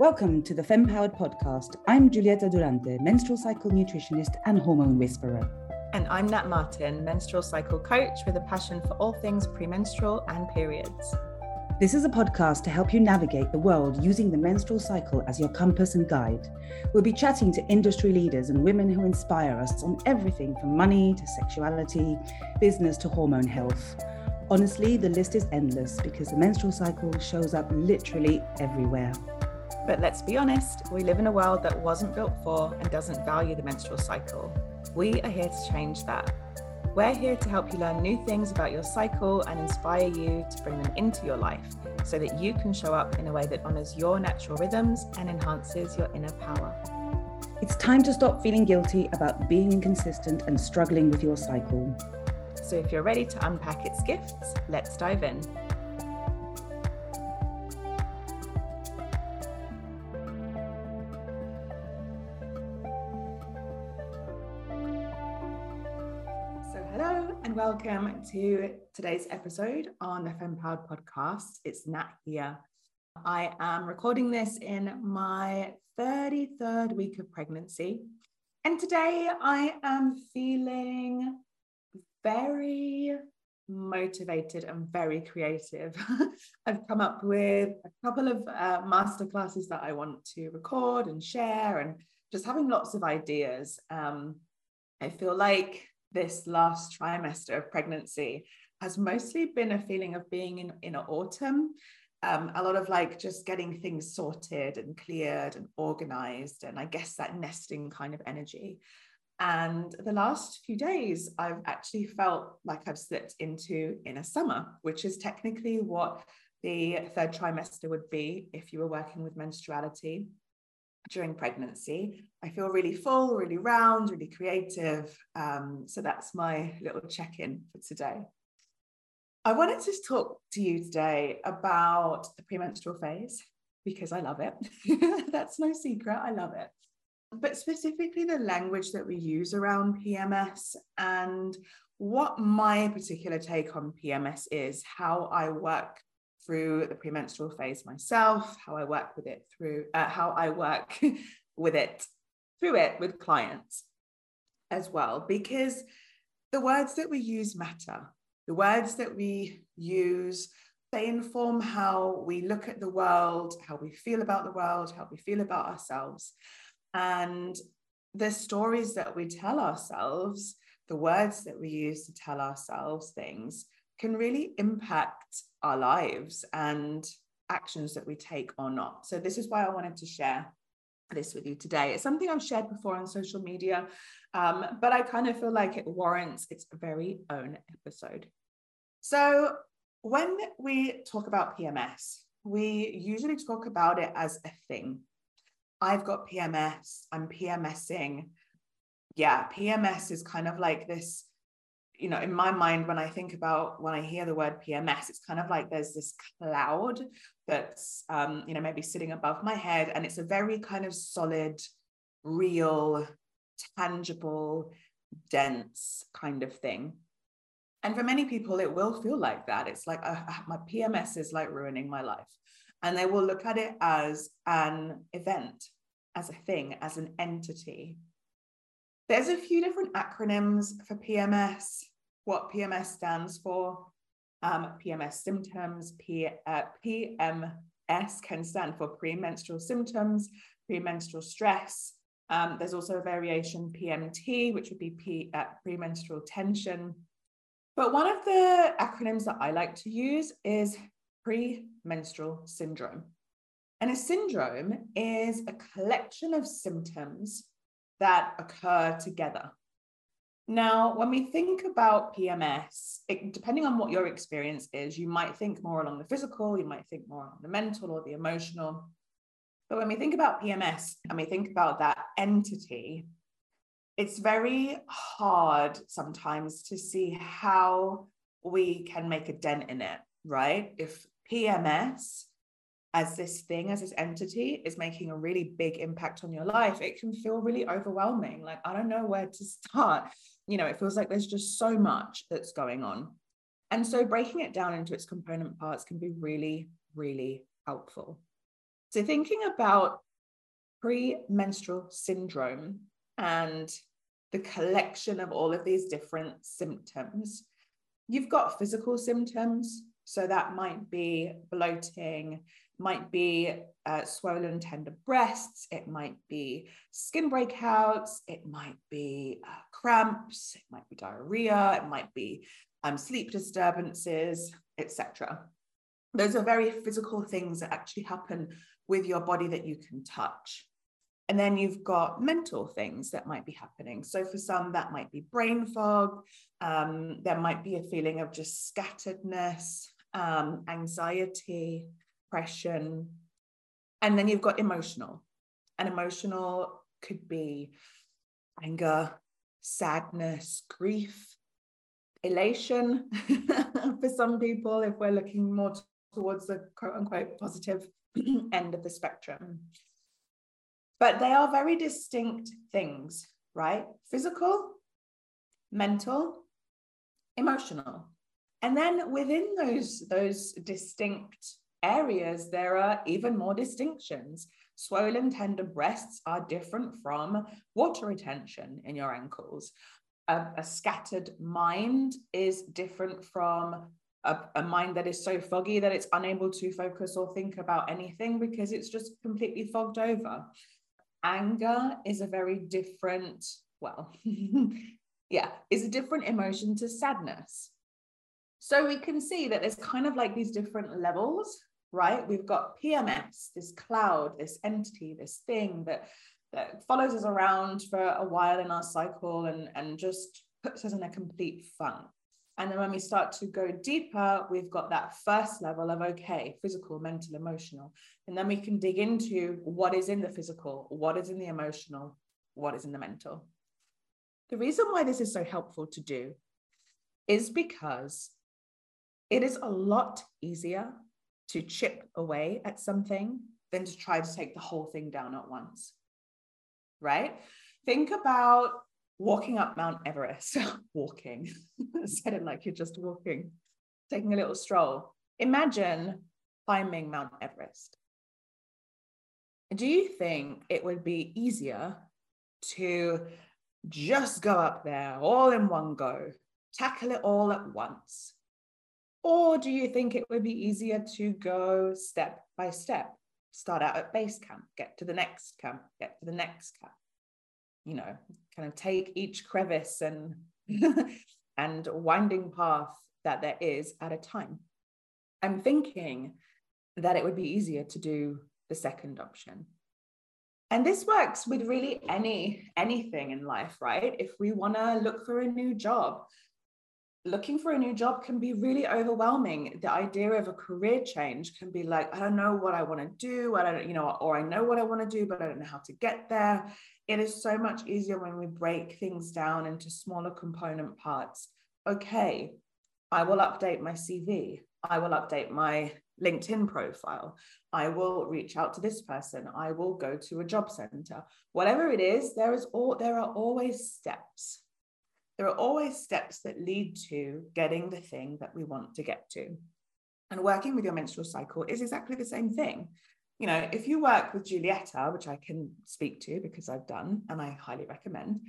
Welcome to the Fem Powered podcast. I'm Giulietta Durante, menstrual cycle nutritionist and hormone whisperer. And I'm Nat Martin, menstrual cycle coach with a passion for all things premenstrual and periods. This is a podcast to help you navigate the world using the menstrual cycle as your compass and guide. We'll be chatting to industry leaders and women who inspire us on everything from money to sexuality, business to hormone health. Honestly, the list is endless because the menstrual cycle shows up literally everywhere. But let's be honest, we live in a world that wasn't built for and doesn't value the menstrual cycle. We are here to change that. We're here to help you learn new things about your cycle and inspire you to bring them into your life so that you can show up in a way that honors your natural rhythms and enhances your inner power. It's time to stop feeling guilty about being inconsistent and struggling with your cycle. So, if you're ready to unpack its gifts, let's dive in. Welcome to today's episode on the Fempowered podcast. It's Nat here. I am recording this in my 33rd week of pregnancy. And today I am feeling very motivated and very creative. I've come up with a couple of uh, masterclasses that I want to record and share, and just having lots of ideas. Um, I feel like this last trimester of pregnancy has mostly been a feeling of being in, in autumn. Um, a lot of like just getting things sorted and cleared and organized, and I guess that nesting kind of energy. And the last few days, I've actually felt like I've slipped into inner summer, which is technically what the third trimester would be if you were working with menstruality during pregnancy. I feel really full, really round, really creative. Um, so that's my little check in for today. I wanted to talk to you today about the premenstrual phase because I love it. that's no secret. I love it. But specifically, the language that we use around PMS and what my particular take on PMS is, how I work through the premenstrual phase myself, how I work with it through, uh, how I work with it through it with clients as well, because the words that we use matter. The words that we use, they inform how we look at the world, how we feel about the world, how we feel about ourselves. And the stories that we tell ourselves, the words that we use to tell ourselves things, can really impact our lives and actions that we take or not. So, this is why I wanted to share this with you today. It's something I've shared before on social media, um, but I kind of feel like it warrants its very own episode. So, when we talk about PMS, we usually talk about it as a thing. I've got PMS, I'm PMSing. Yeah, PMS is kind of like this you know, in my mind, when I think about when I hear the word PMS, it's kind of like there's this cloud that's, um, you know, maybe sitting above my head, and it's a very kind of solid, real, tangible, dense kind of thing. And for many people, it will feel like that. It's like uh, my PMS is like ruining my life. And they will look at it as an event, as a thing, as an entity. There's a few different acronyms for PMS what PMS stands for. Um, PMS symptoms, P, uh, PMS can stand for premenstrual symptoms, premenstrual stress. Um, there's also a variation PMT, which would be P, uh, premenstrual tension. But one of the acronyms that I like to use is premenstrual syndrome. And a syndrome is a collection of symptoms that occur together. Now, when we think about PMS, it, depending on what your experience is, you might think more along the physical, you might think more on the mental or the emotional. But when we think about PMS and we think about that entity, it's very hard sometimes to see how we can make a dent in it, right? If PMS as this thing, as this entity is making a really big impact on your life, it can feel really overwhelming. Like, I don't know where to start. You know, it feels like there's just so much that's going on. And so breaking it down into its component parts can be really, really helpful. So, thinking about premenstrual syndrome and the collection of all of these different symptoms, you've got physical symptoms. So, that might be bloating, might be uh, swollen, tender breasts, it might be skin breakouts, it might be uh, cramps, it might be diarrhea, it might be um, sleep disturbances, etc. Those are very physical things that actually happen with your body that you can touch. And then you've got mental things that might be happening. So for some, that might be brain fog. Um, there might be a feeling of just scatteredness, um, anxiety, depression. And then you've got emotional. And emotional could be anger, sadness, grief, elation for some people, if we're looking more towards the quote unquote positive end of the spectrum. But they are very distinct things, right? Physical, mental, emotional. And then within those, those distinct areas, there are even more distinctions. Swollen, tender breasts are different from water retention in your ankles. A, a scattered mind is different from a, a, mind that is so foggy that it's unable to focus or think about anything because it's just completely fogged over. Anger is a very different, well, yeah, is a different emotion to sadness. So we can see that there's kind of like these different levels, right? We've got PMS, this cloud, this entity, this thing that, that follows us around for a while in our cycle and, and just puts us in a complete funk. And then when we start to go deeper, we've got that first level of okay, physical, mental, emotional. And then we can dig into what is in the physical, what is in the emotional, what is in the mental. The reason why this is so helpful to do is because it is a lot easier to chip away at something than to try to take the whole thing down at once. Right? Think about walking up Mount Everest, walking, said it like you're just walking, taking a little stroll. Imagine climbing Mount Everest. Do you think it would be easier to just go up there all in one go, tackle it all at once? Or do you think it would be easier to go step by step? Start out at base camp, get to the next camp, get to the next camp, you know, kind of take each crevice and and winding path that there is at a time. I'm thinking that it would be easier to do the second option. And this works with really any anything in life, right? If we want to look for a new job, looking for a new job can be really overwhelming. The idea of a career change can be like, I don't know what I want to do, I don't, you know, or I know what I want to do, but I don't know how to get there. It is so much easier when we break things down into smaller component parts. Okay, I will update my CV. I will update my LinkedIn profile. I will reach out to this person. I will go to a job center. Whatever it is, there is all there are always steps there are always steps that lead to getting the thing that we want to get to. And working with your menstrual cycle is exactly the same thing. You know, if you work with Giulietta, which I can speak to because I've done and I highly recommend,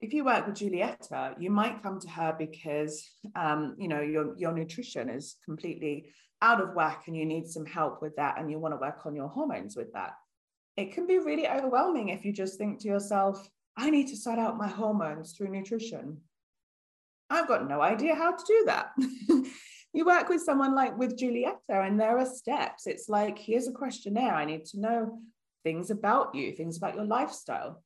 if you work with Giulietta, you might come to her because um, you know your your nutrition is completely out of whack and you need some help with that and you want to work on your hormones with that. It can be really overwhelming if you just think to yourself, I need to sort out my hormones through nutrition. I've got no idea how to do that. you work with someone like with Giulietta, and there are steps. It's like, here's a questionnaire. I need to know things about you, things about your lifestyle,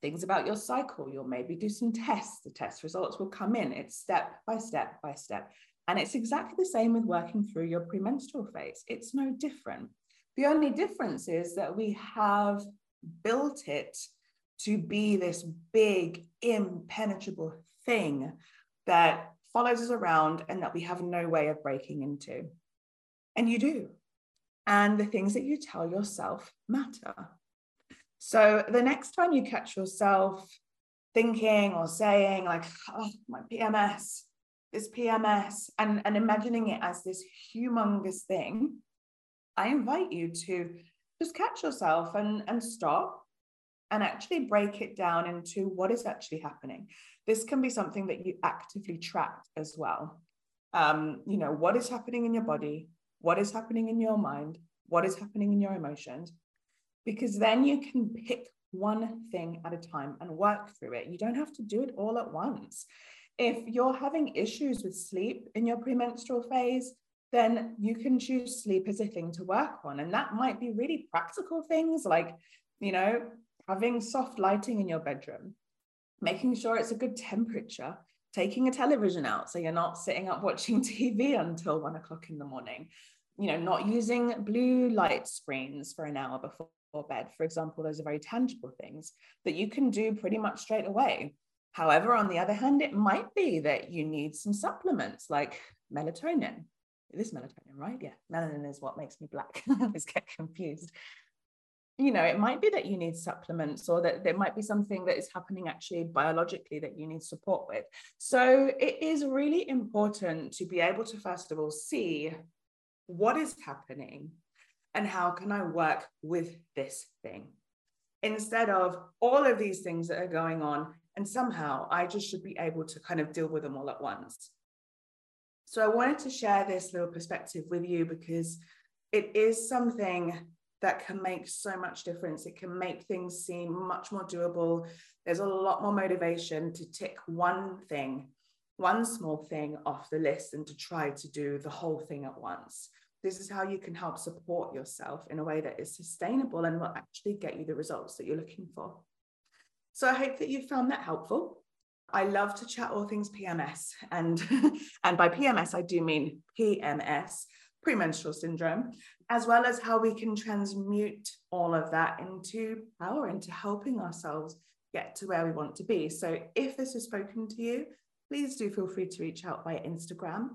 things about your cycle. You'll maybe do some tests. The test results will come in. It's step by step by step. And it's exactly the same with working through your premenstrual phase. It's no different. The only difference is that we have built it to be this big, impenetrable thing that follows us around and that we have no way of breaking into. And you do. And the things that you tell yourself matter. So the next time you catch yourself thinking or saying, like, oh, my PMS, this PMS, and, and imagining it as this humongous thing, I invite you to just catch yourself and, and stop and actually break it down into what is actually happening. This can be something that you actively track as well. Um, you know, what is happening in your body? What is happening in your mind? What is happening in your emotions? Because then you can pick one thing at a time and work through it. You don't have to do it all at once. If you're having issues with sleep in your premenstrual phase, then you can choose sleep as a thing to work on. And that might be really practical things like, you know, having soft lighting in your bedroom, making sure it's a good temperature, taking a television out so you're not sitting up watching TV until one o'clock in the morning, you know, not using blue light screens for an hour before bed. For example, those are very tangible things that you can do pretty much straight away. However, on the other hand, it might be that you need some supplements like melatonin. It is melatonin, right? Yeah, melanin is what makes me black. I always get confused. You know, it might be that you need supplements or that there might be something that is happening actually biologically that you need support with. So it is really important to be able to, first of all, see what is happening and how can I work with this thing instead of all of these things that are going on and somehow I just should be able to kind of deal with them all at once. So I wanted to share this little perspective with you because it is something that can make so much difference. It can make things seem much more doable. There's a lot more motivation to tick one thing, one small thing off the list and to try to do the whole thing at once. This is how you can help support yourself in a way that is sustainable and will actually get you the results that you're looking for. So I hope that you found that helpful. I love to chat all things PMS, and and by PMS I do mean PMS, premenstrual syndrome, as well as how we can transmute all of that into power, into helping ourselves get to where we want to be. So if this has spoken to you, please do feel free to reach out via Instagram.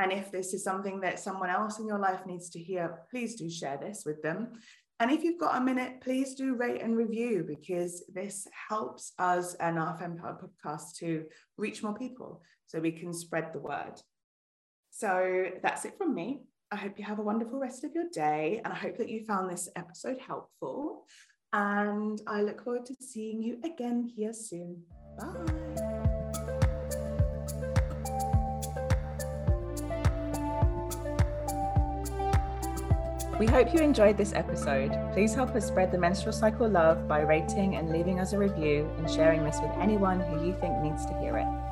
And if this is something that someone else in your life needs to hear, please do share this with them. And if you've got a minute, please do rate and review because this helps us and our FemPower podcast to reach more people so we can spread the word. So that's it from me. I hope you have a wonderful rest of your day and I hope that you found this episode helpful. And I look forward to seeing you again here soon. Bye. We hope you enjoyed this episode. Please help us spread the menstrual cycle love by rating and leaving us a review and sharing this with anyone who you think needs to hear it.